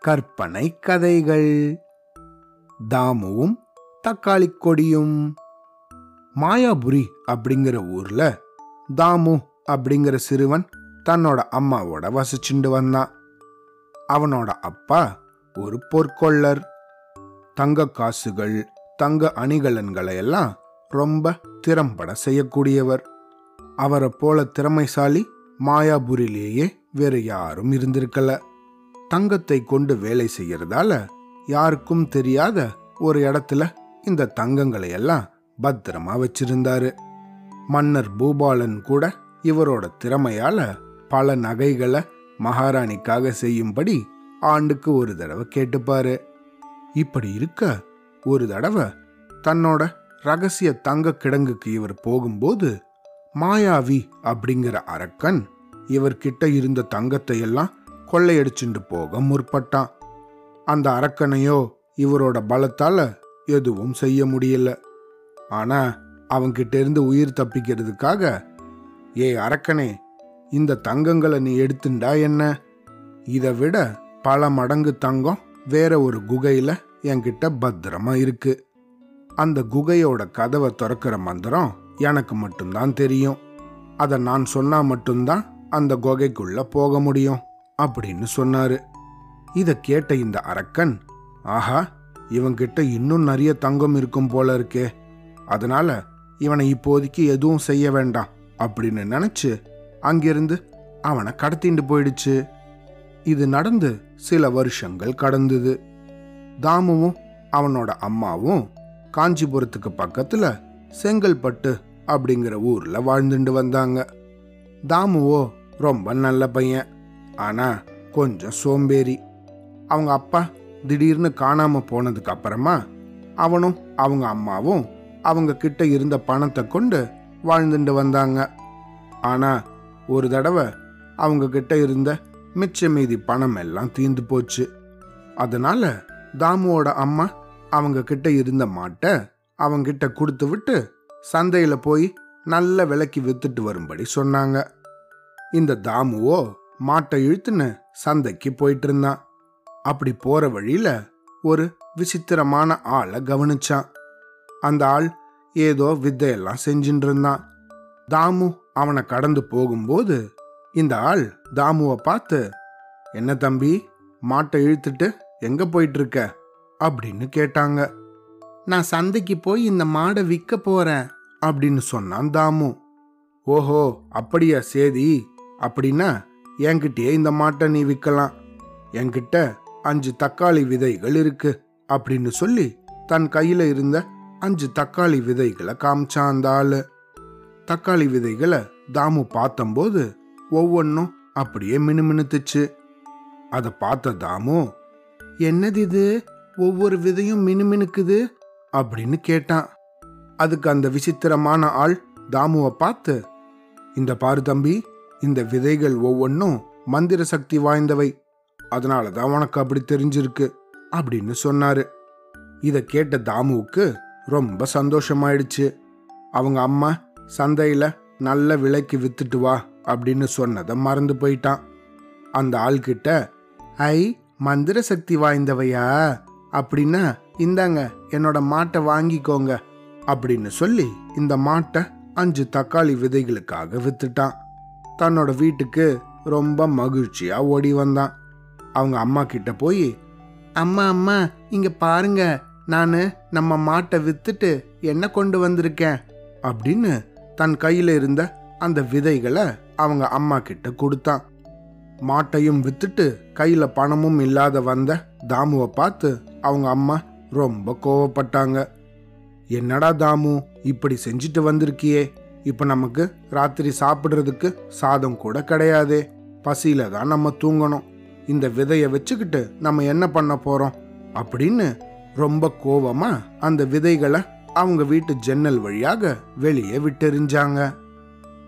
கற்பனை கதைகள். தாமுவும் தக்காளி கொடியும். மாயாபுரி அப்படிங்கிற ஊர்ல தாமு அப்படிங்கிற சிறுவன் தன்னோட அம்மாவோட வசிச்சுண்டு வந்தான். அவனோட அப்பா ஒரு பொற்கொள்ளர் தங்க காசுகள் தங்க அணிகலன்களை எல்லாம் ரொம்ப திறம்பட செய்யக்கூடியவர். அவரை போல திறமைசாலி மாயாபுரிலேயே வேற யாரும் இருந்திருக்கல. தங்கத்தை கொண்டு வேலை செய்யறதால யாருக்கும் தெரியாத ஒரு இடத்துல இந்த தங்கங்களை எல்லாம் பத்திரமா வச்சிருந்தாரு. மன்னர் பூபாலன் கூட இவரோட திறமையால பல நகைகளை மகாராணிக்காக செய்யும்படி ஆண்டுக்கு ஒரு தடவை கேட்டுப்பாரு. இப்படி இருக்க ஒரு தடவை தன்னோட ரகசிய தங்க கிடங்குக்கு இவர் போகும்போது மாயாவி அப்படிங்கிற அரக்கன் இவர்கிட்ட இருந்த தங்கத்தை எல்லாம் கொள்ளையடிச்சுட்டு போக முற்பட்டான். அந்த அரக்கனையோ இவரோட பலத்தால எதுவும் செய்ய முடியல. ஆனா அவன்கிட்ட இருந்து உயிர் தப்பிக்கிறதுக்காக ஏ அரக்கனே இந்த தங்கங்களை நீ எடுத்துண்டா என்ன? இதை விட பல மடங்கு தங்கம் வேற ஒரு குகையில என்கிட்ட பத்திரமா இருக்கு. அந்த குகையோட கதவை திறக்கிற மந்திரம் எனக்கு மட்டும்தான் தெரியும். அதை நான் சொன்னா மட்டும்தான் அந்த குகைக்குள்ள போக முடியும் அப்படின்னு சொன்னாரு. இதை கேட்ட இந்த அரக்கன் ஆஹா இவன்கிட்ட இன்னும் நிறைய தங்கம் இருக்கும் போல இருக்கே. அதனால இவனை இப்போதைக்கு எதுவும் செய்ய வேண்டாம் அப்படின்னு நினைச்சு அங்கிருந்து அவனை கடத்திட்டு போயிடுச்சு. இது நடந்து சில வருஷங்கள் கடந்தது. தாமுவும் அவனோட அம்மாவும் காஞ்சிபுரத்துக்கு பக்கத்துல செங்கல்பட்டு அப்படிங்கிற ஊர்ல வாழ்ந்துட்டு வந்தாங்க. தாமுவோ ரொம்ப நல்ல பையன். ஆனா கொஞ்சம் சோம்பேறி. அவங்க அப்பா திடீர்னு காணாம போனதுக்கு அப்புறமா அவனும் அவங்க அம்மாவும் அவங்க கிட்ட இருந்த பணத்தை கொண்டு வாழ்ந்துட்டு வந்தாங்க. ஆனா ஒரு தடவை அவங்க கிட்ட இருந்த மிச்ச மீதி பணம் எல்லாம் தீந்து போச்சு. அதனால தாமுவோட அம்மா அவங்க கிட்ட இருந்த மாட்டை அவங்கிட்ட கொடுத்து விட்டு சந்தையில போய் நல்ல விலைக்கு வித்துட்டு வரும்படி சொன்னாங்க. இந்த தாமுவோ மாட்டை இழுத்துன்னு சந்தைக்கு போயிட்டு இருந்தான் அப்படி போற வழியில ஒரு விசித்திரமான ஆளை கவனிச்சான். அந்த ஆள் ஏதோ வித்தையெல்லாம் செஞ்சுட்டு இருந்தான் தாமு அவனை கடந்து போகும்போது இந்த ஆள் தாமுவை பார்த்து என்ன தம்பி மாட்டை இழுத்துட்டு எங்க போயிட்டு இருக்க அப்படின்னு கேட்டாங்க. நான் சந்தைக்கு போய் இந்த மாடை விற்க போறேன் அப்படின்னு சொன்னான் தாமு. ஓஹோ அப்படியா சேதி. அப்படின்னா என்கிட்டயே இந்த மாட்டை நீ விற்கலாம் என்கிட்ட அஞ்சு தக்காளி விதைகள் இருக்கு அப்படின்னு சொல்லி தன் கையில இருந்த அஞ்சு தக்காளி விதைகளை காமிச்சான் அந்த ஆளு. தக்காளி விதைகளை தாமு பார்த்தம்போது ஒவ்வொன்றும் அப்படியே மினுமினுத்துச்சு. அதை பார்த்த தாமு என்னது இது ஒவ்வொரு விதையும் மினுமினுக்குது? அப்படின்னு கேட்டான். அதுக்கு அந்த விசித்திரமான ஆள் தாமுவை பார்த்து இந்த பாரு தம்பி இந்த விதைகள் ஒவ்வொன்றும் மந்திர சக்தி வாய்ந்தவை. அதனால தான் உனக்கு அப்படி தெரிஞ்சிருக்கு அப்படின்னு சொன்னாரு. இதை கேட்ட தாமுவுக்கு ரொம்ப சந்தோஷமாயிடுச்சு. அவங்க அம்மா சந்தையில நல்ல விலைக்கு வித்துட்டு வா அப்படின்னு சொன்னதை மறந்து போயிட்டான். அந்த ஆள்கிட்ட ஐ மந்திர சக்தி வாய்ந்தவையா? அப்படின்னா இந்தாங்க என்னோட மாட்டை வாங்கிக்கோங்க அப்படின்னு சொல்லி இந்த மாட்டை அஞ்சு தக்காளி விதைகளுக்காக வித்துட்டான். தன்னோட வீட்டுக்கு ரொம்ப மகிழ்ச்சியாக ஓடி வந்தான். அவங்க அம்மா கிட்ட போய் அம்மா அம்மா இங்கே பாருங்க. நான் நம்ம மாட்டை வித்துட்டு என்ன கொண்டு வந்திருக்கேன்? அப்படின்னு தன் கையில் இருந்த அந்த விதைகளை அவங்க அம்மா கிட்ட கொடுத்தான். மாட்டையும் வித்துட்டு கையில் பணமும் இல்லாத வந்த தாமுவை பார்த்து அவங்க அம்மா ரொம்ப கோவப்பட்டாங்க. என்னடா தாமு இப்படி செஞ்சுட்டு வந்திருக்கியே? இப்போ நமக்கு ராத்திரி சாப்பிட்றதுக்கு சாதம் கூட கிடையாதே. பசியில தான் நம்ம தூங்கணும். இந்த விதையை வச்சுக்கிட்டு நம்ம என்ன பண்ண போறோம்? அப்படின்னு ரொம்ப கோவமா அந்த விதைகளை அவங்க வீட்டு ஜன்னல் வழியாக வெளியே விட்டெறிஞ்சாங்க.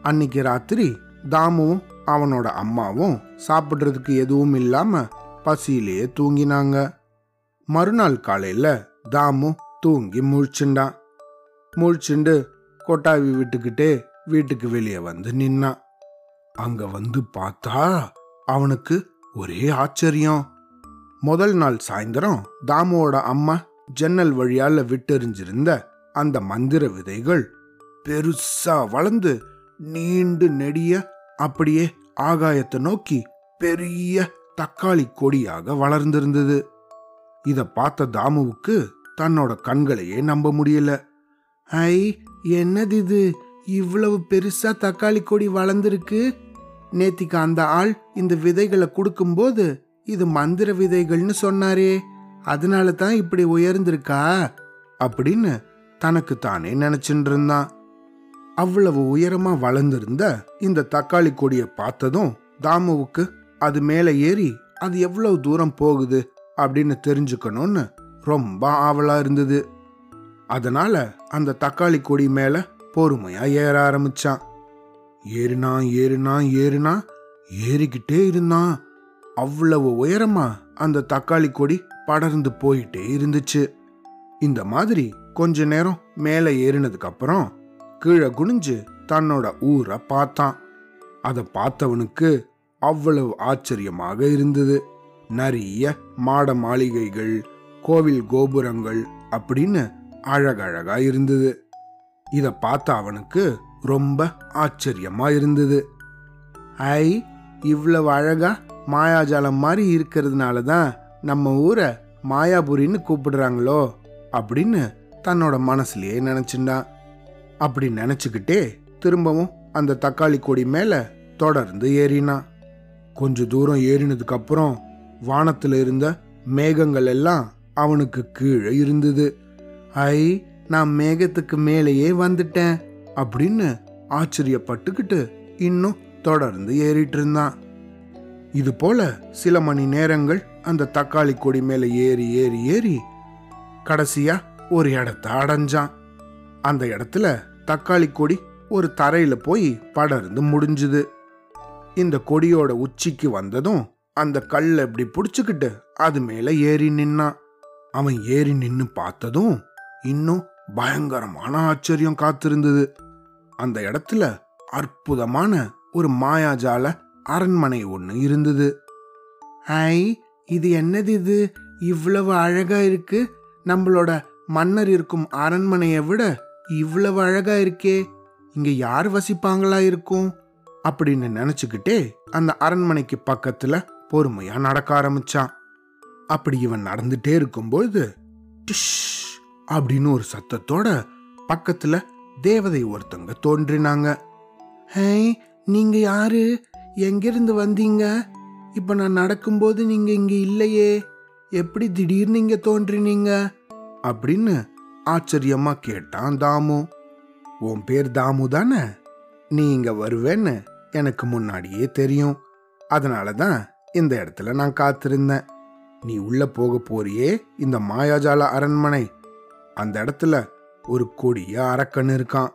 அன்னைக்கு ராத்திரி தாமுவும் அவனோட அம்மாவும் சாப்பிட்றதுக்கு எதுவும் இல்லாம பசியிலேயே தூங்கினாங்க. மறுநாள் காலையில தாமு தூங்கி முழிச்சுண்டான். முழிச்சுண்டு கொட்டாவி விட்டுக்கிட்டே வீட்டுக்கு வெளியே வந்து நின்னான் அங்க வந்து பார்த்தா அவனுக்கு ஒரே ஆச்சரியம். முதல் நாள் சாயந்தரம் தாமுவோட அம்மா ஜன்னல் வழியால விட்டெறிஞ்சிருந்த அந்த மந்திர விதைகள் பெருசா வளர்ந்து நீண்டு நெடிய அப்படியே ஆகாயத்தை நோக்கி பெரிய தக்காளி கொடியாக வளர்ந்திருந்தது. இத பார்த்த தாமுவுக்கு தன்னோட கண்களையே நம்ப முடியல. ஐ என்னது இது? இவ்வளவு பெருசா தக்காளி கொடி வளர்ந்துருக்கு. நேத்திக்கு அந்த ஆள் இந்த விதைகளை கொடுக்கும்போது இது மந்திர விதைகள்னு சொன்னாரே. அதனால தான் இப்படி உயர்ந்திருக்கா? அப்படின்னு தனக்கு தானே நினைச்சுட்டு இருந்தான். அவ்வளவு உயரமா வளர்ந்திருந்த இந்த தக்காளி கொடியை பார்த்ததும் தாமுவுக்கு அது மேலே ஏறி அது எவ்வளவு தூரம் போகுது? அப்படின்னு தெரிஞ்சுக்கணும்னு ரொம்ப ஆவலா இருந்தது. அதனால அந்த தக்காளி கொடி மேல பொறுமையா ஏற ஆரம்பிச்சான். ஏறினா ஏறினா ஏறினா ஏறிக்கிட்டே இருந்தான். அவ்வளவு உயரமா அந்த தக்காளி கொடி படர்ந்து போயிட்டே இருந்துச்சு. இந்த மாதிரி கொஞ்ச நேரம் மேலே ஏறினதுக்கு அப்புறம் கீழே குனிஞ்சு தன்னோட ஊரை பார்த்தான். அதை பார்த்தவனுக்கு அவ்வளவு ஆச்சரியமாக இருந்தது. நிறைய மாட மாளிகைகள் கோவில் கோபுரங்கள் அப்படின்னு அழகழகா இருந்தது. இத பார்த்த அவனுக்கு ரொம்ப ஆச்சரியமா இருந்தது. ஐ இவ்வளவு அழகா மாயாஜாலம் மாதிரி இருக்கிறதுனால தான் நம்ம ஊரை மாயாபுரின்னு கூப்பிடுறாங்களோ அப்படின்னு தன்னோட மனசுலயே நினைச்சுட்டான். அப்படி நினைச்சுக்கிட்டே திரும்பவும் அந்த தக்காளி கொடி மேல தொடர்ந்து ஏறினான். கொஞ்ச தூரம் ஏறினதுக்கு அப்புறம் வானத்துல இருந்த மேகங்கள் எல்லாம் அவனுக்கு கீழே இருந்தது. ஐ நான் மேகத்துக்கு மேலேயே வந்துட்டேன் அப்படின்னு ஆச்சரியப்பட்டுக்கிட்டு இன்னும் தொடர்ந்து ஏறிட்டு இருந்தான். இது போல சில மணி நேரங்கள் அந்த தக்காளி கொடி மேலே ஏறி ஏறி ஏறி கடைசியா ஒரு இடத்த அடைஞ்சான். அந்த இடத்துல தக்காளி கொடி ஒரு தரையில போய் படர்ந்து முடிஞ்சுது. இந்த கொடியோட உச்சிக்கு வந்ததும் அந்த கல்லை இப்படி பிடிச்சுக்கிட்டு அது மேல ஏறி நின்னான். அவன் ஏறி நின்னு பார்த்ததும் இன்னும் பயங்கரமான ஆச்சரியம் காத்திருந்தது. அந்த இடத்துல அற்புதமான ஒரு மாயாஜால அரண்மனை ஒன்று இருந்தது. ஐ இது என்னது இது? இவ்வளவு அழகா இருக்கு. நம்மளோட மன்னர் இருக்கும் அரண்மனையை விட இவ்வளவு அழகா இருக்கே. இங்க யார் வசிப்பாங்களா இருக்கும்? அப்படின்னு நினைச்சுக்கிட்டே அந்த அரண்மனைக்கு பக்கத்துல பொறுமையா நடக்க ஆரம்பிச்சான். அப்படி இவன் நடந்துட்டே இருக்கும்பொழுது டிஷ்! அப்படின்னு ஒரு சத்தத்தோட பக்கத்துல தேவதை ஒருத்தங்க தோன்றினாங்க. ஹே நீங்க யாரு? எங்கிருந்து வந்தீங்க? இப்ப நான் நடக்கும்போது நீங்க இங்க இல்லையே. எப்படி திடீர்னு இங்க தோன்றினீங்க? அப்படின்னு ஆச்சரியமா கேட்டான் தாமு. உன் பேர் தாமு தானே? நீ இங்க வருவேன்னு எனக்கு முன்னாடியே தெரியும். அதனால தான் இந்த இடத்துல நான் காத்திருந்தேன். நீ உள்ள போக போறியே இந்த மாயாஜால அரண்மனை. அந்த இடத்துல ஒரு கொடிய அரக்கன் இருக்கான்.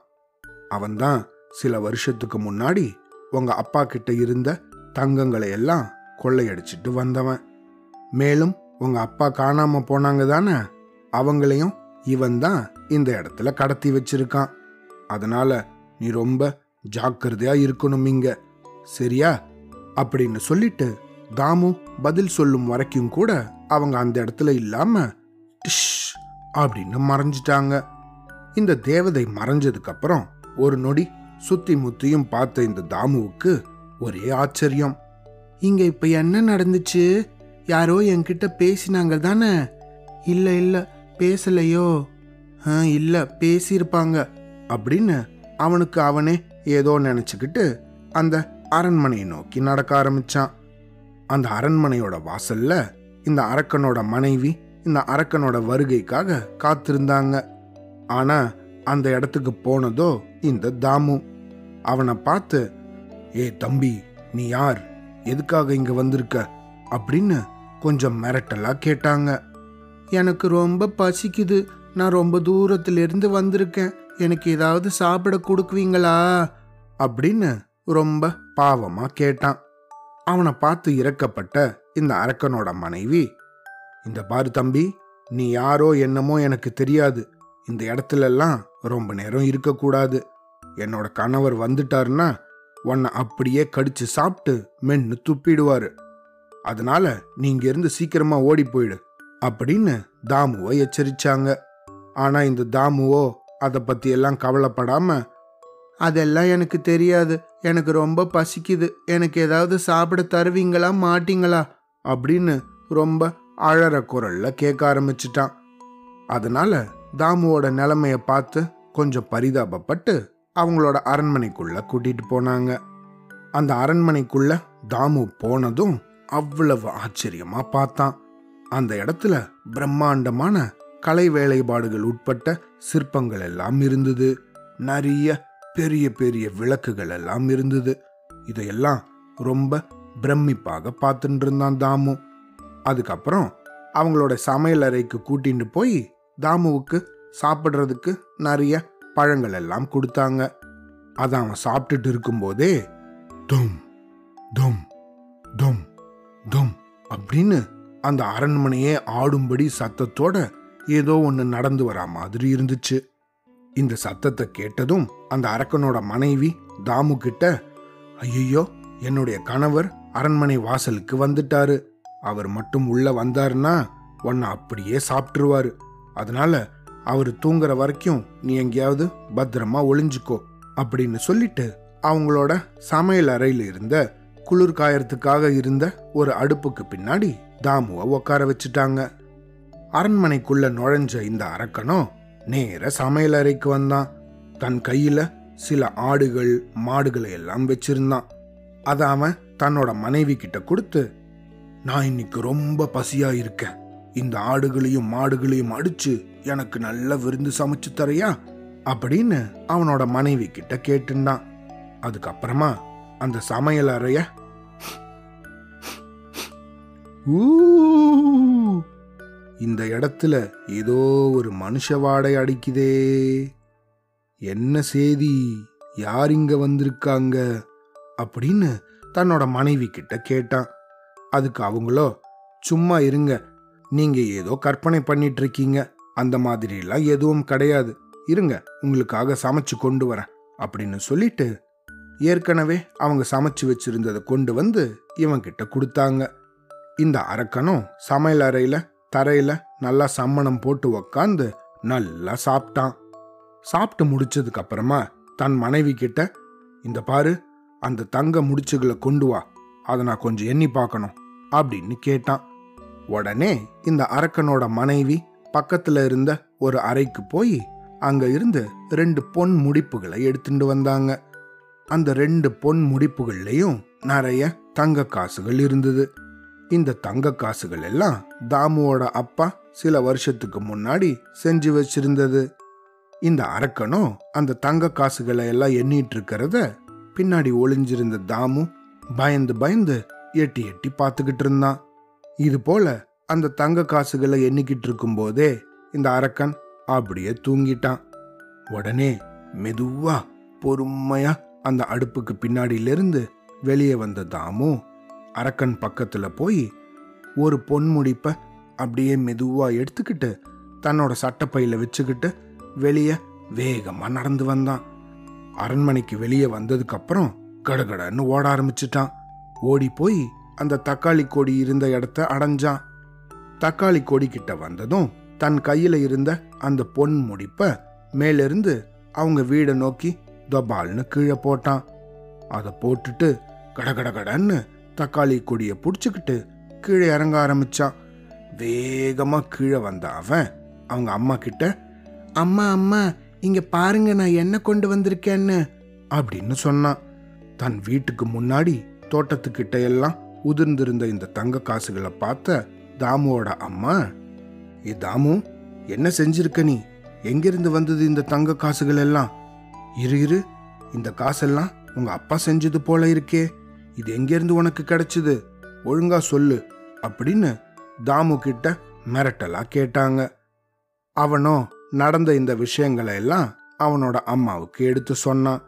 அவன்தான் சில வருஷத்துக்கு முன்னாடி உங்க அப்பா கிட்ட இருந்த தங்கங்களை எல்லாம் கொள்ளையடிச்சிட்டு வந்தவன். மேலும் உங்க அப்பா காணாம போனாங்க தானே? அவங்களையும் இவன் தான் இந்த இடத்துல கடத்தி வச்சிருக்கான். அதனால நீ ரொம்ப ஜாக்கிரதையா இருக்கணும் இங்க. சரியா? அப்படின்னு சொல்லிட்டு தாமு பதில் சொல்லும் வரைக்கும் கூட அவங்க அந்த இடத்துல இல்லாம டிஷ் அப்படின்னு மறைஞ்சிட்டாங்க. இந்த தேவதை மறைஞ்சதுக்கு அப்புறம் ஒரு நொடி சுத்தி முத்தியும் பார்த்த இந்த தாமுவுக்கு ஒரே ஆச்சரியம். இங்க இப்ப என்ன நடந்துச்சு? யாரோ என்கிட்ட பேசினாங்க தானே? இல்ல இல்ல பேசலையோ? "ஆ, இல்ல பேசியிருப்பாங்க அப்படின்னு அவனுக்கு அவனே ஏதோ நினைச்சுக்கிட்டு அந்த அரண்மனையை நோக்கி நடக்க ஆரம்பிச்சான். அந்த அரண்மனையோட வாசல்ல இந்த அரக்கனோட மனைவி இந்த அரக்கனோட வருகைக்காக காத்திருந்தாங்க. ஆனா அந்த இடத்துக்கு போனதோ இந்த தாமு. அவனை பார்த்து ஏ தம்பி நீ யார்? எதுக்காக இங்க வந்திருக்க? அப்படின்னு கொஞ்சம் மிரட்டலா கேட்டாங்க. எனக்கு ரொம்ப பசிக்குது. நான் ரொம்ப தூரத்திலிருந்து வந்திருக்கேன். எனக்கு ஏதாவது சாப்பிட கொடுக்குவீங்களா? அப்படின்னு ரொம்ப பாவமா கேட்டான். அவனை பார்த்து இறக்கப்பட்ட இந்த அரக்கனோட மனைவி இந்த பாரு தம்பி நீ யாரோ என்னமோ எனக்கு தெரியாது. இந்த இடத்துலலாம் ரொம்ப நேரம் இருக்கக்கூடாது. என்னோட கணவர் வந்துட்டாருன்னா உன்னை அப்படியே கடிச்சு சாப்பிட்டு மென்னு துப்பிடுவாரு. அதனால நீங்க இருந்து சீக்கிரமா ஓடி போயிடு அப்படின்னு தாமுவை எச்சரிச்சாங்க. ஆனா இந்த தாமுவோ அதை பத்தி எல்லாம் கவலைப்படாம அதெல்லாம் எனக்கு தெரியாது. எனக்கு ரொம்ப பசிக்குது. எனக்கு ஏதாவது சாப்பிட தருவீங்களா மாட்டீங்களா? அப்படின்னு ரொம்ப அழற குரல்ல கேட்க ஆரம்பிச்சிட்டான். அதனால தாமுவோட நிலைமைய பார்த்து கொஞ்சம் பரிதாபப்பட்டு அவங்களோட அரண்மனைக்குள்ள கூட்டிட்டு போனாங்க. அந்த அரண்மனைக்குள்ள தாமு போனதும் அவ்வளவு ஆச்சரியமா பார்த்தான். அந்த இடத்துல பிரம்மாண்டமான கலை வேலைப்பாடுகள் உட்பட்ட சிற்பங்கள் எல்லாம் இருந்தது. நிறைய பெரிய பெரிய விளக்குகள் எல்லாம் இருந்தது. இதையெல்லாம் ரொம்ப பிரமிப்பாக பார்த்துட்டு இருந்தான் தாமு. அதுக்கப்புறம் அவங்களோட சமையல் அறைக்கு கூட்டிட்டு போய் தாமுவுக்கு சாப்பிட்றதுக்கு நிறைய பழங்கள் எல்லாம் கொடுத்தாங்க. அதை அவன் சாப்பிட்டுட்டு இருக்கும்போதே தும் தும் தும் தும் அப்படின்னு அந்த அரண்மனையே ஆடும்படி சத்தத்தோட ஏதோ ஒன்று நடந்து வரா மாதிரி இருந்துச்சு. இந்த சத்தத்தை கேட்டதும் அந்த அரக்கனோட மனைவி தாமு கிட்ட ஐயோ என்னுடைய கணவர் அரண்மனை வாசலுக்கு வந்துட்டாரு. அவர் மட்டும் உள்ள வந்தாருன்னா உன்னை அப்படியே சாப்பிட்டுருவாரு. அதனால அவர் தூங்குற வரைக்கும் நீ எங்கேயாவது பத்திரமா ஒளிஞ்சுக்கோ அப்படின்னு சொல்லிட்டு அவங்களோட சமையல் அறையில் இருந்த குளிர் காயறதுக்காக இருந்த ஒரு அடுப்புக்கு பின்னாடி தாமுவை உட்கார வச்சுட்டாங்க. அரண்மனைக்குள்ள நுழைஞ்ச இந்த அரக்கனும் நேர சமையல் அறைக்கு வந்தான். தன் கையில சில ஆடுகள் மாடுகளை எல்லாம் வச்சிருந்தான். அதை அவன் தன்னோட மனைவி கிட்ட கொடுத்து நான் இன்னைக்கு ரொம்ப பசியா இருக்கேன் இந்த ஆடுகளையும் மாடுகளையும் அடிச்சு எனக்கு நல்ல விருந்து சமைச்சு தரையா? அப்படின்னு அவனோட மனைவி கிட்ட கேட்டுண்டான். அதுக்கப்புறமா அந்த சமையல் அறைய ஊ, இந்த இடத்துல ஏதோ ஒரு மனுஷ வாடை அடிக்குதே. என்ன செய்தி யார் இங்க வந்திருக்காங்க? அப்படின்னு தன்னோட மனைவி கிட்ட கேட்டான். அதுக்கு அவங்களோ சும்மா இருங்க. நீங்க ஏதோ கற்பனை பண்ணிட்டு இருக்கீங்க அந்த மாதிரிலாம் எதுவும் கிடையாது. இருங்க உங்களுக்காக சமைச்சு கொண்டு வரேன். அப்படின்னு சொல்லிட்டு ஏற்கனவே அவங்க சமைச்சு வச்சிருந்ததை கொண்டு வந்து இவங்கிட்ட கொடுத்தாங்க. இந்த அரக்கனும் சமையல் அறையில தரையில நல்லா சம்மணம் போட்டு உக்காந்து நல்லா சாப்பிட்டான். சாப்பிட்டு முடிச்சதுக்கு அப்புறமா தன் மனைவி கிட்ட இந்த பாரு அந்த தங்க முடிச்சுகளை கொண்டு வா. அதை நான் கொஞ்சம் எண்ணி பார்க்கணும் அப்படின்னு கேட்டான். உடனே இந்த அரக்கனோட மனைவி பக்கத்துல இருந்த ஒரு அறைக்கு போய் அங்க இருந்து ரெண்டு பொன் முடிப்புகளை எடுத்துட்டு வந்தாங்க. அந்த ரெண்டு பொன் முடிப்புகள்லையும் நிறைய தங்க காசுகள் இருந்தது. இந்த தங்க காசுகள் எல்லாம் தாமுவோட அப்பா சில வருஷத்துக்கு முன்னாடி செஞ்சு வச்சிருந்தது. இந்த அரக்கனும் அந்த தங்க காசுகளை எல்லாம் எண்ணிட்டு இருக்கிறத பின்னாடி ஒளிஞ்சிருந்த தாமு பயந்து பயந்து எட்டி எட்டி பார்த்துக்கிட்டு இருந்தான். இது போல அந்த தங்க காசுகளை எண்ணிக்கிட்டு இருக்கும்போதே இந்த அரக்கன் அப்படியே தூங்கிட்டான். உடனே மெதுவா பொறுமையா அந்த அடுப்புக்கு பின்னாடியிலிருந்து வெளியே வந்த தாமு அரக்கன் பக்கத்துல போய் ஒரு பொன்முடிப்ப அப்படியே மெதுவா எடுத்துக்கிட்டு தன்னோட சட்டப்பையில வச்சுக்கிட்டு வெளியே வேகமா நடந்து வந்தான். அரண்மனைக்கு வெளியே வந்ததுக்கு அப்புறம் கடகடன்னு ஓட ஆரம்பிச்சிட்டான். ஓடி போய் அந்த தக்காளி கொடி இருந்த இடத்த அடைஞ்சான். தக்காளி கொடி கிட்ட வந்ததும் தன் கையில இருந்த அந்த பொன் முடிப்ப மேலிருந்து அவங்க வீடை நோக்கி தொபால்னு கீழே போட்டான். அதை போட்டுட்டு கடகடகடன்னு தக்காளி கொடியை புடிச்சுக்கிட்டு கீழே இறங்க ஆரம்பிச்சான். வேகமா கீழே வந்த அவன் அவங்க அம்மா கிட்ட அம்மா அம்மா இங்க பாருங்க நான் என்ன கொண்டு வந்திருக்கேன்னு அப்படின்னு சொன்னான். தன் வீட்டுக்கு முன்னாடி தோட்டத்துக்கிட்ட எல்லாம் உதிர்ந்திருந்த இந்த தங்க காசுகளை பார்த்த தாமுவோட அம்மா ஏ தாமு என்ன செஞ்சிருக்க நீ? எங்கிருந்து வந்தது இந்த தங்க காசுகள் எல்லாம்? இரு இரு இந்த காசெல்லாம் உங்க அப்பா செஞ்சது போல இருக்கே. இது எங்கிருந்து உனக்கு கிடைச்சது? ஒழுங்கா சொல்லு அப்படின்னு தாமு கிட்ட மிரட்டலா கேட்டாங்க. அவனோ நடந்த இந்த விஷயங்களை எல்லாம் அவனோட அம்மாவுக்கு எடுத்து சொன்னான்.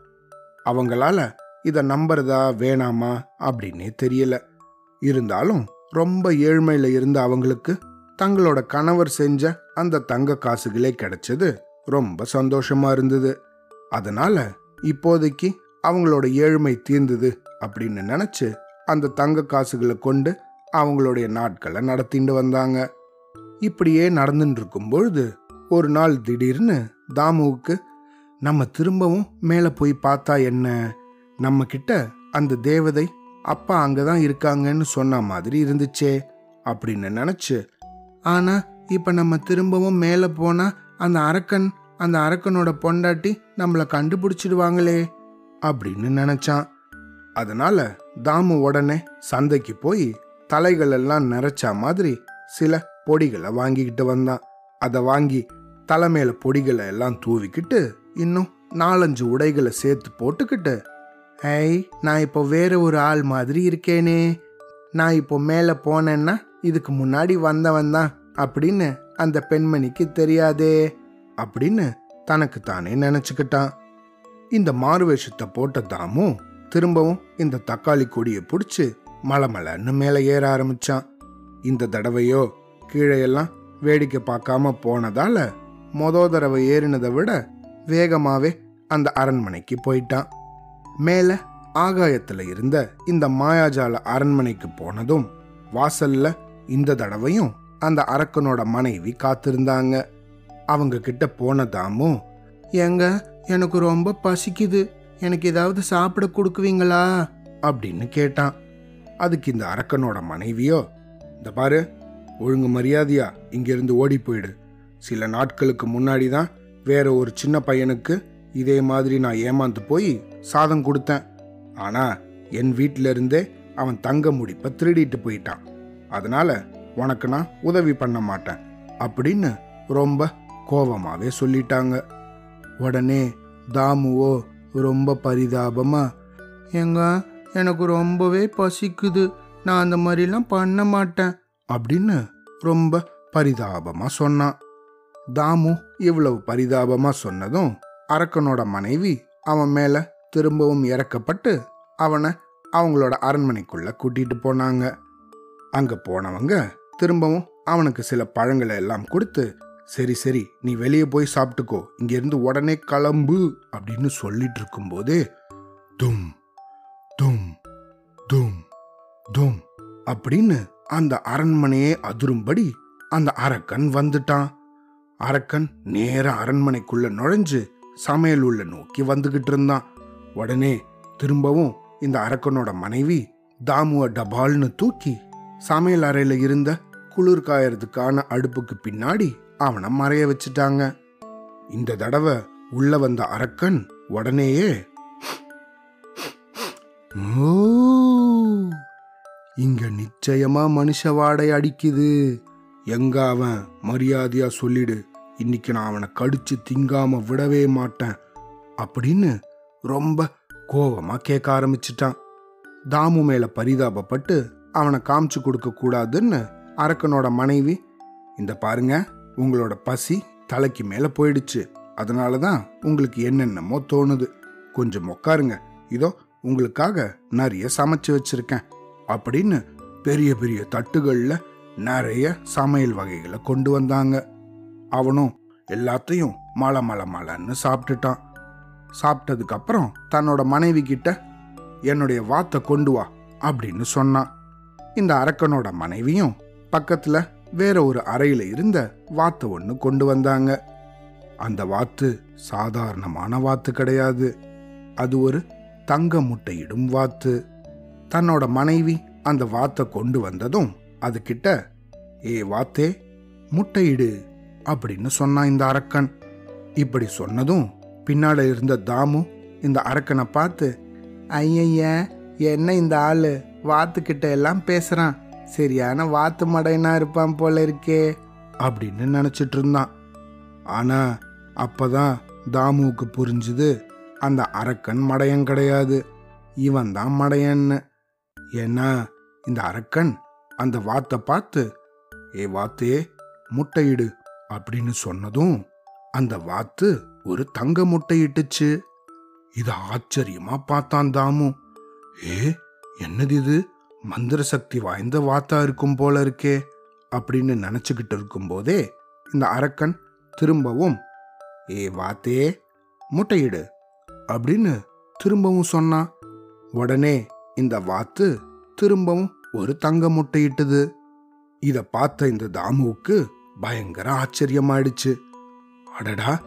அவங்களால இதை நம்புறதா வேணாமா அப்படின்னே தெரியல. இருந்தாலும் ரொம்ப ஏழ்மையில இருந்த அவங்களுக்கு தங்களோட கணவர் செஞ்ச அந்த தங்க காசுகளே கிடைச்சது ரொம்ப சந்தோஷமா இருந்தது. அதனால இப்போதைக்கு அவங்களோட ஏழ்மை தீர்ந்தது அப்படின்னு நினைச்சு அந்த தங்க காசுகளை கொண்டு அவங்களுடைய நாட்களை நடத்திட்டு வந்தாங்க. இப்படியே நடந்துட்டு இருக்கும் பொழுது ஒரு நாள் திடீர்னு தாமுவுக்கு நம்ம திரும்பவும் மேலே போய் பார்த்தா என்ன? நம்ம கிட்ட அந்த தேவதை அப்பா அங்கதான் இருக்காங்கன்னு சொன்ன மாதிரி இருந்துச்சே அப்படின்னு நினைச்சு ஆனா இப்ப நம்ம திரும்பவும் மேலே போனா அந்த அரக்கன் அந்த அரக்கனோட பொண்டாட்டி நம்மளை கண்டுபிடிச்சிடுவாங்களே அப்படின்னு நினைச்சான். அதனால தாமு உடனே சந்தைக்கு போய் தலைகள் எல்லாம் நிறைச்ச மாதிரி சில பொடிகளை வாங்கிக்கிட்டு வந்தான். அதை வாங்கி தலைமையில பொடிகளை எல்லாம் தூவிக்கிட்டு இன்னும் நாலஞ்சு உடைகளை சேர்த்து போட்டுக்கிட்டு ஐ நான் இப்போ வேற ஒரு ஆள் மாதிரி இருக்கேனே. நான் இப்போ மேலே போனேன்னா இதுக்கு முன்னாடி வந்தவன் தான் அப்படின்னு அந்த பெண்மணிக்கு தெரியாதே அப்படின்னு தனக்கு தானே நினச்சிக்கிட்டான். இந்த மாறுவேஷத்தை போட்ட தாமும் திரும்பவும் இந்த தக்காளி கொடியை பிடிச்சி மலமலன்னு மேலே ஏற ஆரம்பிச்சான். இந்த தடவையோ கீழேயெல்லாம் வேடிக்கை பார்க்காம போனதால மொதல் தடவை ஏறினதை விட வேகமாகவே அந்த அரண்மனைக்கு போயிட்டான். மேல ஆகாயத்துல இருந்த இந்த மாயாஜால அரண்மனைக்கு போனதும் வாசல்ல இந்த தடவையும் அந்த அரக்கனோட மனைவி காத்திருந்தாங்க. அவங்க கிட்ட போனதாமும் ஏங்க எனக்கு ரொம்ப பசிக்குது. எனக்கு ஏதாவது சாப்பிட கொடுக்குவீங்களா? அப்படின்னு கேட்டான். அதுக்கு இந்த அரக்கனோட மனைவியோ இந்த பாரு ஒழுங்கு மரியாதையா இங்கிருந்து ஓடி போயிடு. சில நாட்களுக்கு முன்னாடி தான் வேற ஒரு சின்ன பையனுக்கு இதே மாதிரி நான் ஏமாந்து போய் சாதம் கொடுத்தேன். ஆனா என் வீட்டில இருந்தே அவன் தங்க முடிப்பை திருடிட்டு போயிட்டான். அதனால உனக்கு நான் உதவி பண்ண மாட்டேன் அப்படின்னு ரொம்ப கோபமாவே சொல்லிட்டாங்க. உடனே தாமுவோ ரொம்ப பரிதாபமா எங்க எனக்கு ரொம்பவே பசிக்குது. நான் அந்த மாதிரிலாம் பண்ண மாட்டேன் அப்படின்னு ரொம்ப பரிதாபமா சொன்னான். தாமு இவ்வளவு பரிதாபமா சொன்னதும் அரக்கனோட மனைவி அவன் மேல திரும்பவும் இறக்கப்பட்டு அவனை அவங்களோட அரண்மனைக்குள்ள கூட்டிட்டு போனாங்க. அங்க போனவங்க திரும்பவும் அவனுக்கு சில பழங்களை எல்லாம் கொடுத்து சரி சரி நீ வெளியே போய் சாப்பிட்டுக்கோ இங்கேருந்து உடனே கிளம்பு அப்படின்னு சொல்லிட்டு இருக்கும்போதே தும் தும் தும் தும் அப்படின்னு அந்த அரண்மனையே அதிரும்படி அந்த அரக்கன் வந்துட்டான். அரக்கன் நேர அரண்மனைக்குள்ள நுழைஞ்சு சமையல் உள்ள நோக்கி வந்துகிட்டு இருந்தான். உடனே திரும்பவும் இந்த அரக்கனோட மனைவி தாமுவ டபால்னு தூக்கி சமையல் அறையில இருந்த குளிர் காயறதுக்கான அடுப்புக்கு பின்னாடி அவனை மறைய வச்சுட்டாங்க. இந்த தடவை உள்ள வந்த அரக்கன் உடனேயே "ஓ, இங்க நிச்சயமா மனுஷ வாடை அடிக்குது. எங்க அவன் மரியாதையா சொல்லிடு. இன்னைக்கு நான் அவனை கடிச்சு திங்காம விடவே மாட்டேன் அப்படின்னு ரொம்ப கோபமா கேட்க ஆரம்பிச்சிட்டான். தாமு மேல பரிதாபப்பட்டு அவனை காமிச்சு கொடுக்க கூடாதுன்னு அரக்கனோட மனைவி இந்த பாருங்க உங்களோட பசி தலைக்கு மேல போயிடுச்சு. அதனால தான் உங்களுக்கு என்னென்னமோ தோணுது. கொஞ்சம் உட்காருங்க இதோ உங்களுக்காக நிறைய சமைச்சு வச்சிருக்கேன். அப்படின்னு பெரிய பெரிய தட்டுகள்ல நிறைய சமையல் வகைகளை கொண்டு வந்தாங்க. அவனும் எல்லாத்தையும் மலை மலை மலைன்னு சாப்பிட்டுட்டான். சாப்பிட்டதுக்கப்புறம் தன்னோட மனைவி கிட்ட என்னுடைய வாத்தை கொண்டு வா அப்படின்னு சொன்னான். இந்த அரக்கனோட மனைவியும் பக்கத்தில் வேற ஒரு அறையில் இருந்த வாத்தை ஒன்று கொண்டு வந்தாங்க. அந்த வாத்து சாதாரணமான வாத்து கிடையாது. அது ஒரு தங்க முட்டையிடும் வாத்து. தன்னோட மனைவி அந்த வாத்தை கொண்டு வந்ததும் அதுக்கிட்ட ஏ வாத்தே முட்டையிடு அப்படின்னு சொன்னான் இந்த அரக்கன். இப்படி சொன்னதும் பின்னாடி இருந்த தாமு இந்த அரக்கனை பார்த்து ஐயய்ய என்ன இந்த ஆளு? வாத்துக்கிட்ட எல்லாம் பேசுறான். சரியான வாத்து மடையனா இருப்பான் போல இருக்கே அப்படின்னு நினைச்சிட்டு இருந்தான். ஆனா அப்பதான் தாமுவுக்கு புரிஞ்சுது அந்த அரக்கன் மடையன் கிடையாது. இவன் தான் மடையன்னு. ஏன்னா இந்த அரக்கன் அந்த வாத்தை பார்த்து ஏ வாத்தே முட்டையிடு அப்படின்னு சொன்னதும் அந்த வாத்து ஒரு தங்க முட்டையிட்டுச்சு. இத ஆச்சரியமா பார்த்தான் தாமு. ஏ என்னது இது? மந்திர சக்தி வாய்ந்த வாத்தா இருக்கும் போல இருக்கே அப்படின்னு நினைச்சுக்கிட்டு இருக்கும்போதே இந்த அரக்கன் திரும்பவும் ஏ வாத்தே முட்டையிடு அப்படின்னு திரும்பவும் சொன்னான். உடனே இந்த வாத்து திரும்பவும் ஒரு தங்க முட்டையிட்டது. இத பார்த்த இந்த தாமுவுக்கு பயங்கர ஆச்சரியமாயிடுச்சு. அடடா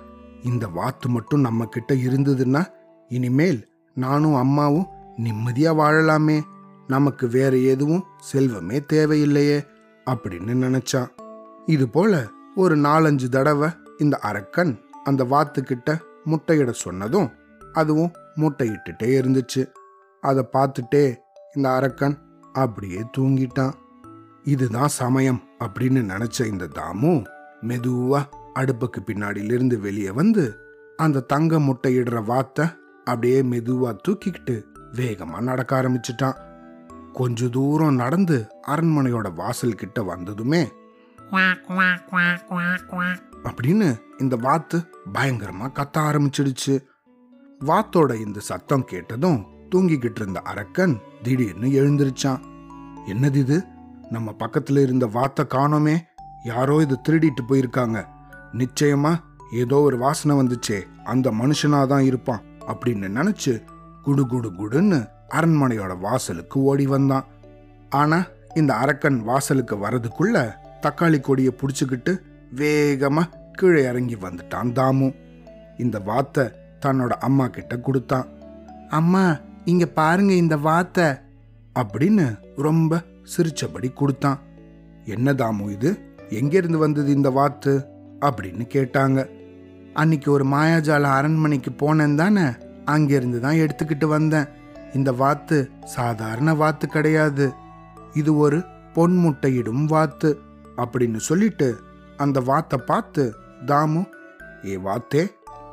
இந்த வாத்து மட்டும் நம்ம கிட்ட இருந்ததுன்னா இனிமேல் நானும் அம்மாவும் நிம்மதியா வாழலாமே. நமக்கு வேற எதுவும் செல்வமே தேவையில்லையே அப்படின்னு நினைச்சான். இது போல ஒரு நாலஞ்சு தடவை இந்த அரக்கன் அந்த வாத்துக்கிட்ட முட்டையிட சொன்னதும் அதுவும் முட்டையிட்டுட்டே இருந்துச்சு. அதை பார்த்துட்டே இந்த அரக்கன் அப்படியே தூங்கிட்டான். இதுதான் சமயம் அப்படின்னு நினைச்ச இந்த தாமு மெதுவா அடுப்புக்கு பின்னாடியிலிருந்து வெளியே வந்து அந்த தங்க முட்டையிடுற வாத்தை அப்படியே மெதுவா தூக்கிக்கிட்டு வேகமா நடக்க ஆரம்பிச்சிட்டான். கொஞ்ச தூரம் நடந்து அரண்மனையோட வாசல் கிட்ட வந்ததுமே அப்படின்னு இந்த வாத்து பயங்கரமா கத்த ஆரம்பிச்சிடுச்சு. வாத்தோட இந்த சத்தம் கேட்டதும் தூங்கிக்கிட்டு இருந்த அரக்கன் திடீர்னு எழுந்திருச்சான். என்னது இது? நம்ம பக்கத்துல இருந்த வாத்தை காணோமே. யாரோ இது திருடிட்டு போயிருக்காங்க. நிச்சயமா ஏதோ ஒரு வாசனை வந்துச்சே. அந்த மனுஷனா தான் இருப்பான் அப்படின்னு நினைச்சு குடு குடு குடுன்னு அரண்மனையோட வாசலுக்கு ஓடி வந்தான். ஆனா இந்த அரக்கன் வாசலுக்கு வரதுக்குள்ள தக்காளி கொடியை புடிச்சுக்கிட்டு வேகமா கீழே இறங்கி வந்துட்டான் தாமு. இந்த வாத்தை தன்னோட அம்மா கிட்ட கொடுத்தான். அம்மா இங்க பாருங்க இந்த வாத்தை அப்படின்னு ரொம்ப சிரிச்சபடி கொடுத்தான். என்னதாமோ இது? எங்கேருந்து வந்தது இந்த வாத்து? அப்படின்னு கேட்டாங்க. அன்னைக்கு ஒரு மாயாஜால அரண்மனைக்கு போனேன் தானே? அங்கிருந்து தான் எடுத்துக்கிட்டு வந்தேன். இந்த வாத்து சாதாரண வாத்து கிடையாது. இது ஒரு பொன் முட்டையிடும் வாத்து. அப்படின்னு சொல்லிட்டு அந்த வாத்தை பார்த்து தாமு ஏ வாத்தே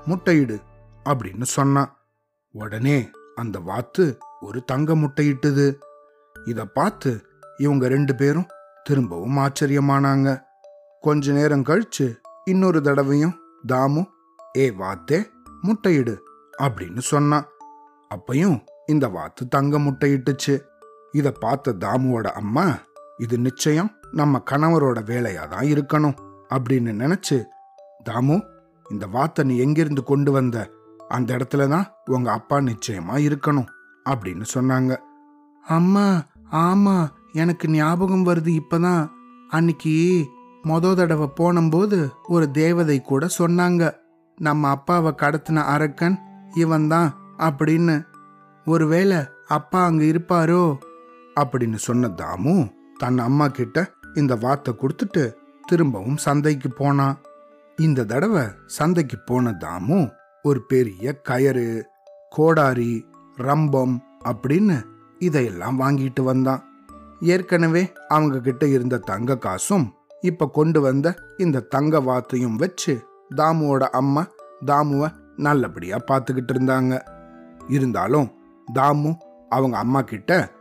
முட்டையிடு அப்படின்னு சொன்னான். உடனே அந்த வாத்து ஒரு தங்க முட்டையிட்டுது. இதை பார்த்து இவங்க ரெண்டு பேரும் திரும்பவும் ஆச்சரியமானாங்க. கொஞ்ச நேரம் கழிச்சு இன்னொரு தடவையும் தாமு ஏ வாத்தே முட்டையிடு அப்படின்னு சொன்னான். அப்பையும் இந்த வாத்து தங்க முட்டையிட்டுச்சு. இத பார்த்த தாமுவோட அம்மா இது நிச்சயம் நம்ம கணவரோட வேலையா தான் இருக்கணும் அப்படின்னு நினைச்சு தாமு இந்த வாத்தை நீ எங்கிருந்து கொண்டு வந்த? அந்த இடத்துல தான் உங்க அப்பா நிச்சயமா இருக்கணும் அப்படின்னு சொன்னாங்க. அம்மா ஆமா எனக்கு ஞாபகம் வருது இப்பதான். அன்னைக்கு மொத தடவை போனம்போது ஒரு தேவதை கூட சொன்னாங்க நம்ம அப்பாவை கடத்தின அரக்கன் இவன்தான் அப்படின்னு. ஒருவேளை அப்பா அங்க இருப்பாரோ? அப்படின்னு சொன்ன தாமு தன் அம்மா கிட்ட இந்த வார்த்தை கொடுத்துட்டு திரும்பவும் சந்தைக்கு போனான். இந்த தடவை சந்தைக்கு போன தாமு ஒரு பெரிய கயறு கோடாரி ரம்பம் அப்படின்னு இதையெல்லாம் வாங்கிட்டு வந்தான். ஏற்கனவே அவங்க கிட்ட இருந்த தங்க காசும் இப்ப கொண்டு வந்த இந்த தங்க வாத்தையும் வச்சு தாமுவோட அம்மா தாமுவ நல்லபடியா பார்த்துக்கிட்டு இருந்தாங்க. இருந்தாலும் தாமு அவங்க அம்மா கிட்ட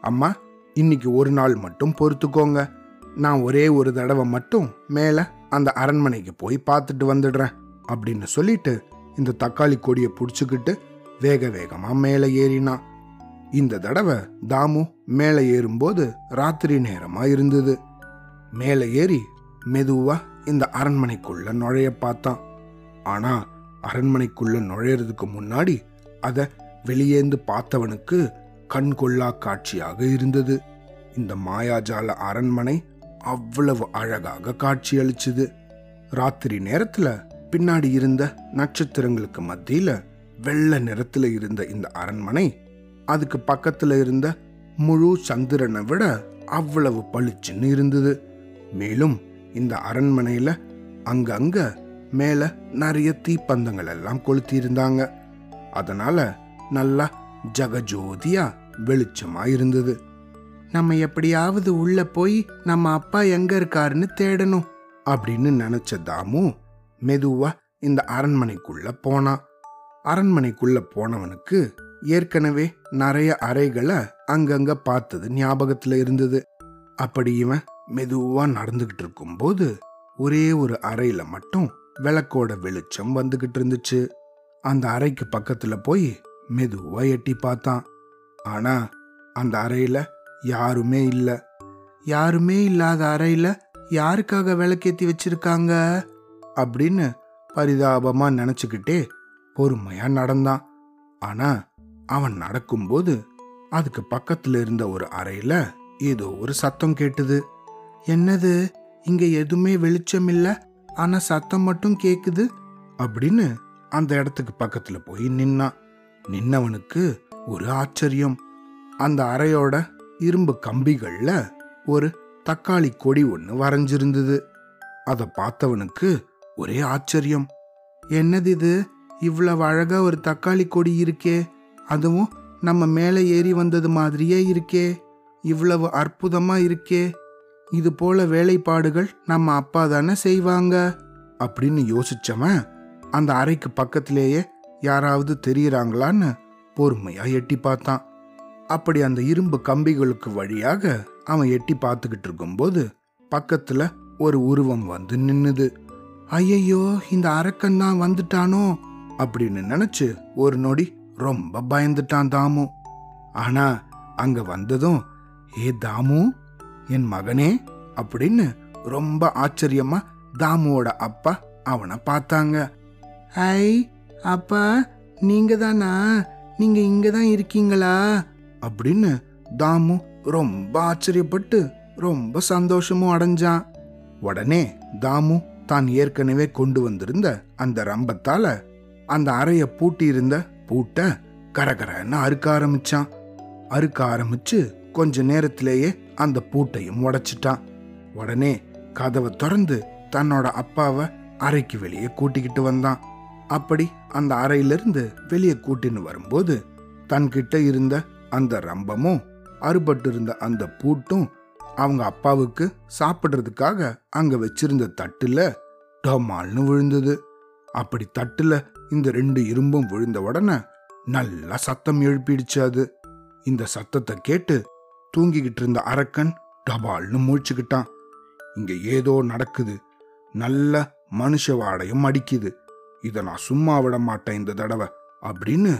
அம்மா இன்னைக்கு ஒரு நாள் மட்டும் பொறுத்துக்கோங்க. நான் ஒரே ஒரு தடவை மட்டும் மேல அந்த அரண்மனைக்கு போய் பார்த்துட்டு வந்துடுறேன் அப்படின்னு சொல்லிட்டு இந்த தக்காளி கொடியை புடிச்சுக்கிட்டு வேக வேகமா மேலே ஏறினான். இந்த தடவை தாமு மேலே ஏறும்போது ராத்திரி நேரமா இருந்தது மேலே ஏறி மெதுவா இந்த அரண்மனைக்குள்ள நுழைய பார்த்தான். ஆனா அரண்மனைக்குள்ள நுழையறதுக்கு முன்னாடி அதை வெளியேந்து பார்த்தவனுக்கு கண் கொள்ளா காட்சியாக இருந்தது. இந்த மாயாஜால அரண்மனை அவ்வளவு அழகாக காட்சியளிச்சுது. ராத்திரி நேரத்துல பின்னாடி இருந்த நட்சத்திரங்களுக்கு மத்தியில வெள்ளை நிறத்துல இருந்த இந்த அரண்மனை அதுக்கு பக்கத்துல இருந்த முழு சந்திரனை விட அவ்வளவு பளிச்சுன்னு இருந்தது. மேலும் இந்த அரண்மனையில அங்கங்க மேல நிறைய தீப்பந்தங்கள் எல்லாம் கொளுத்தி இருந்தாங்க அதனால நல்லா ஜகஜோதியா வெளிச்சமா இருந்தது. நம்ம எப்படியாவது உள்ள போய் நம்ம அப்பா எங்க இருக்காருன்னு தேடணும் அப்படின்னு நினைச்ச தாமு மெதுவா இந்த அரண்மனைக்குள்ள போனான். அரண்மனைக்குள்ள போனவனுக்கு ஏற்கனவே நிறைய அறைகளை அங்கங்க பார்த்தது ஞாபகத்துல இருந்தது. அப்படி இவன் மெதுவா நடந்துகிட்டு இருக்கும்போது ஒரே ஒரு அறையில மட்டும் விளக்கோட வெளிச்சம் வந்துகிட்டு இருந்துச்சு. அந்த அறைக்கு பக்கத்துல போய் மெதுவா எட்டி பார்த்தான். ஆனா அந்த அறையில யாருமே இல்ல. யாருமே இல்லாத அறையில யாருக்காக விளக்கேத்தி வச்சிருக்காங்க? அப்படின்னு பரிதாபமா நினைச்சுக்கிட்டே பொறுமையா நடந்தான். ஆனா அவன் நடக்கும்போது அதுக்கு பக்கத்துல இருந்த ஒரு அறையில ஏதோ ஒரு சத்தம் கேட்டுது. என்னது? இங்க எதுவுமே வெளிச்சம் இல்ல? ஆனா சத்தம் மட்டும் கேக்குது? அப்படின்னு அந்த இடத்துக்கு பக்கத்துல போய் நின்னான் நின்னவனுக்கு ஒரு ஆச்சரியம். அந்த அறையோட இரும்பு கம்பிகள்ல ஒரு தக்காளி கொடி ஒன்று வரைஞ்சிருந்தது. அதை பார்த்தவனுக்கு ஒரே ஆச்சரியம். என்னது இது? இவ்வளவு அழகா ஒரு தக்காளி கொடி இருக்கே! அதுவும் நம்ம மேலே ஏறி வந்தது மாதிரியே இருக்கே. இவ்வளவு அற்புதமாக இருக்கே. இது போல வேலைப்பாடுகள் நம்ம அப்பா தானே செய்வாங்க. அப்படின்னு யோசிச்சவன் அந்த அறைக்கு பக்கத்திலேயே யாராவது தெரியறாங்களான்னு பொறுமையா எட்டி பார்த்தான். அப்படி அந்த இரும்பு கம்பிகளுக்கு வழியாக அவன் எட்டி பார்த்துக்கிட்டு இருக்கும்போது பக்கத்துல ஒரு உருவம் வந்து நின்னுது. ஐயையோ இந்த அரக்கன் தான் வந்துட்டானோ அப்படின்னு நினைச்சு ஒரு நொடி ரொம்ப பயந்துட்டான் தாமு. ஆனா அங்க வந்ததும் ஏ தாமு என் மகனே அப்படின்னு ரொம்ப ஆச்சரியமா தாமுவோட அப்பா அவனை பார்த்தாங்க. ஐ அப்பா நீங்க தானா? நீங்க இங்க தான் இருக்கீங்களா? அப்படின்னு தாமு ரொம்ப ஆச்சரியப்பட்டு ரொம்ப சந்தோஷமும் அடைஞ்சான். உடனே தாமு தான் ஏற்கனவே கொண்டு வந்திருந்த அந்த ரம்பத்தால அந்த அறைய பூட்டியிருந்த பூட்டை கரகரன்னு அறுக்க ஆரம்பிச்சான். அறுக்க ஆரம்பிச்சு கொஞ்ச நேரத்திலேயே அந்த பூட்டையும் உடைச்சிட்டான். உடனே கதவை திறந்து தன்னோட அப்பாவை அறைக்கு வெளியே கூட்டிக்கிட்டு வந்தான். அப்படி அந்த அறையிலிருந்து வெளியே கூட்டின்னு வரும்போது தன்கிட்ட இருந்த அந்த ரம்பமும் அறுபட்டு இருந்த அந்த பூட்டும் அவங்க அப்பாவுக்கு சாப்பிடுறதுக்காக அங்க வச்சிருந்த தட்டுல டமால்னு விழுந்தது. அப்படி தட்டுல இந்த ரெண்டு இரும்பும் விழுந்த உடனே நல்லா சத்தம் எழுப்பிடுச்சு அது. இந்த சத்தத்தை கேட்டு தூங்கிக்கிட்டு இருந்த அரக்கன் டபால்னு முழிச்சுக்கிட்டான். இங்க ஏதோ நடக்குது. நல்ல மனுஷ வாடையும் அடிக்குது. இதை நான் சும்மா விட மாட்டேன் இந்த தடவை அப்படின்னு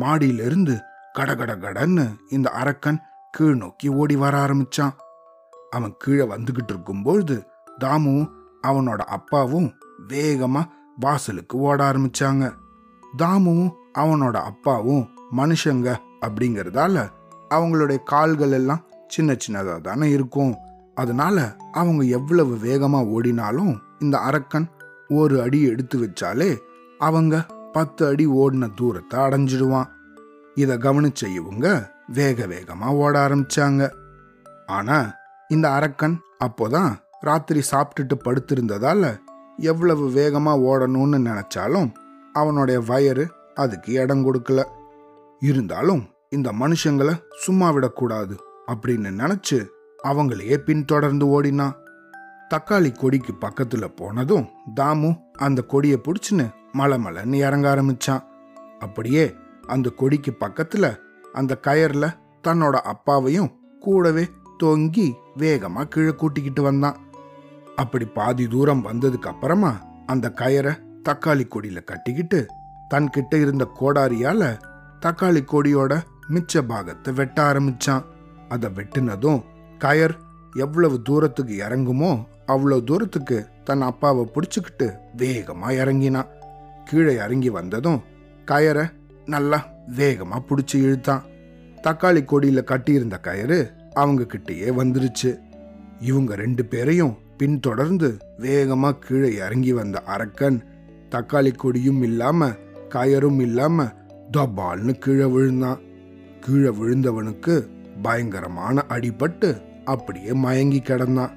மாடியிலிருந்து கடகட கடன்னு இந்த அரக்கன் கீழ் நோக்கி ஓடி வர ஆரம்பிச்சான். அவன் கீழே வந்துகிட்டு இருக்கும்பொழுது தாமுவும் அவனோட அப்பாவும் வேகமா வாசலுக்கு ஓட ஆரம்பிச்சாங்க. தாமுவும் அவனோட அப்பாவும் மனுஷங்க அப்படிங்கறதால அவங்களுடைய கால்கள் எல்லாம் சின்ன சின்னதாக தானே இருக்கும். அதனால அவங்க எவ்வளவு வேகமாக ஓடினாலும் இந்த அரக்கன் ஒரு அடி எடுத்து வச்சாலே அவங்க பத்து அடி ஓடின தூரத்தை அடைஞ்சிடுவான். இதை கவனிச்ச இவங்க வேக வேகமாக ஓட ஆரம்பிச்சாங்க. ஆனா இந்த அரக்கன் அப்போதான் ராத்திரி சாப்பிட்டுட்டு படுத்திருந்ததால எவ்வளவு வேகமாக ஓடணும்னு நினச்சாலும் அவனுடைய வயறு அதுக்கு இடம் கொடுக்கல. இருந்தாலும் இந்த மனுஷங்களை சும்மா விடக்கூடாது அப்படின்னு நினச்சி அவங்களையே பின்தொடர்ந்து ஓடினான் தக்காளி கொடிக்கு பக்கத்தில் போனதும் தாமு அந்த கொடியை பிடிச்சின்னு மலை மலைன்னு இறங்க ஆரம்பிச்சான். அப்படியே அந்த கொடிக்கு பக்கத்தில் அந்த கயரில் தன்னோட அப்பாவையும் கூடவே தொங்கி வேகமாக கீழே கூட்டிக்கிட்டு வந்தான். அப்படி பாதி தூரம் வந்ததுக்கு அப்புறமா அந்த கயரை தக்காளி கொடியில கட்டிக்கிட்டு தன்கிட்ட இருந்த கோடாரியால தக்காளி கொடியோட மிச்ச பாகத்தை வெட்ட ஆரம்பிச்சான். அதை வெட்டினதும் கயர் எவ்வளவு தூரத்துக்கு இறங்குமோ அவ்வளவு தூரத்துக்கு தன் அப்பாவை பிடிச்சுக்கிட்டு வேகமா இறங்கினான். கீழே இறங்கி வந்ததும் கயரை நல்லா வேகமா பிடிச்சி இழுத்தான். தக்காளி கொடியில கட்டியிருந்த கயறு அவங்க கிட்டேயே வந்துருச்சு. இவங்க ரெண்டு பேரையும் பின்தொடர்ந்து வேகமா கீழே இறங்கி வந்த அரக்கன் தக்காளி கொடியும் இல்லாம கயரும் இல்லாம தபால்னு கீழே விழுந்தான். கீழே விழுந்தவனுக்கு பயங்கரமான அடிபட்டு அப்படியே மயங்கி கிடந்தான்.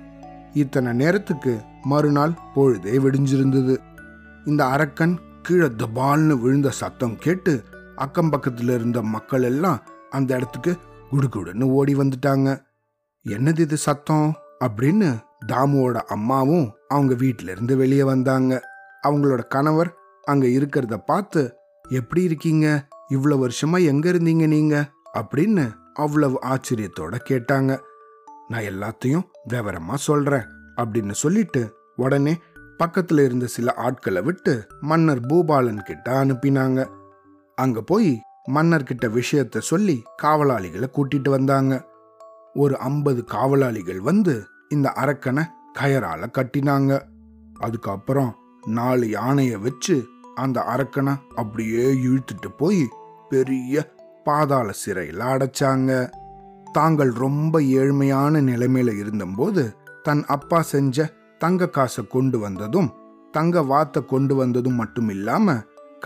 இத்தனை நேரத்துக்கு மறுநாள் பொழுதே விடிஞ்சிருந்தது. இந்த அரக்கன் கீழே தபால்னு விழுந்த சத்தம் கேட்டு அக்கம் பக்கத்துல இருந்த மக்கள் எல்லாம் அந்த இடத்துக்கு குடுகுடுன்னு ஓடி வந்துட்டாங்க. என்னது இது சத்தம்? அப்படின்னு தாமுவோட அம்மாவும் அவங்க வீட்ல இருந்து வெளியே வந்தாங்க. அவங்களோட கணவர் அங்க இருக்கிறத பார்த்து எப்படி இருக்கீங்க? இவ்வளவு வருஷமா எங்க இருந்தீங்க நீங்க? அப்படின்னு அவ்வளவு ஆச்சரியத்தோட கேட்டாங்க. நான் எல்லாத்தையும் விவரமா சொல்றேன் அப்படின்னு சொல்லிட்டு உடனே பக்கத்துல இருந்த சில ஆட்களை விட்டு மன்னர் பூபாலன் கிட்ட அனுப்பினாங்க. அங்க போய் மன்னர் கிட்ட விஷயத்த சொல்லி காவலாளிகளை கூட்டிட்டு வந்தாங்க. ஒரு ஐம்பது காவலாளிகள் வந்து இந்த அரக்கனை கயரால கட்டினாங்க. அதுக்கப்புறம் நாலு யானைய வச்சு அந்த அரக்கனை அப்படியே இழுத்துட்டு போய் பெரிய பாதாள சிறையில் அடைச்சாங்க. தாங்கள் ரொம்ப ஏழ்மையான நிலைமையில இருந்தபோது தன் அப்பா செஞ்ச தங்க காசை கொண்டு வந்ததும் தங்க வாத்தை கொண்டு வந்ததும் மட்டும் இல்லாம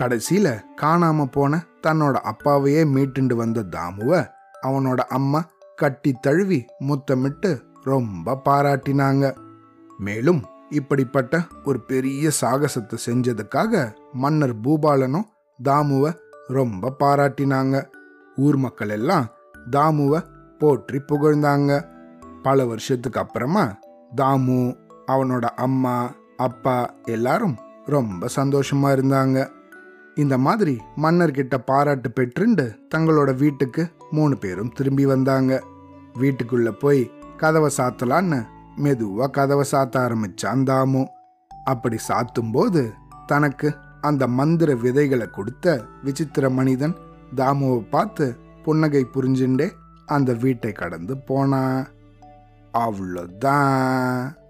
கடைசியில காணாம போன தன்னோட அப்பாவையே மீட்டுண்டு வந்த தாமுவ அவனோட அம்மா கட்டி தழுவி முத்தமிட்டு ரொம்ப பாராட்டினாங்க. மேலும் இப்படிப்பட்ட ஒரு பெரிய சாகசத்தை செஞ்சதுக்காக மன்னர் பூபாலனும் தாமுவ ரொம்ப பாராட்டினாங்க. ஊர் மக்கள் எல்லாம் தாமுவ போற்றி புகழ்ந்தாங்க. பல வருஷத்துக்கு அப்புறமா தாமு அவனோட அம்மா அப்பா எல்லாரும் ரொம்ப சந்தோஷமா இருந்தாங்க. இந்த மாதிரி மன்னர்கிட்ட பாராட்டு பெற்றுண்டு தங்களோட வீட்டுக்கு மூணு பேரும் திரும்பி வந்தாங்க. வீட்டுக்குள்ள போய் கதவை சாத்தலான்னு மெதுவா கதவை சாத்த ஆரம்பிச்சான் தாமு. அப்படி சாத்தும்போது தனக்கு அந்த மந்திர விதைகளை கொடுத்த விசித்திர மனிதன் தாமுவை பார்த்து புன்னகை புரிஞ்சுண்டே அந்த வீட்டை கடந்து போனான். அவ்வளோதான்.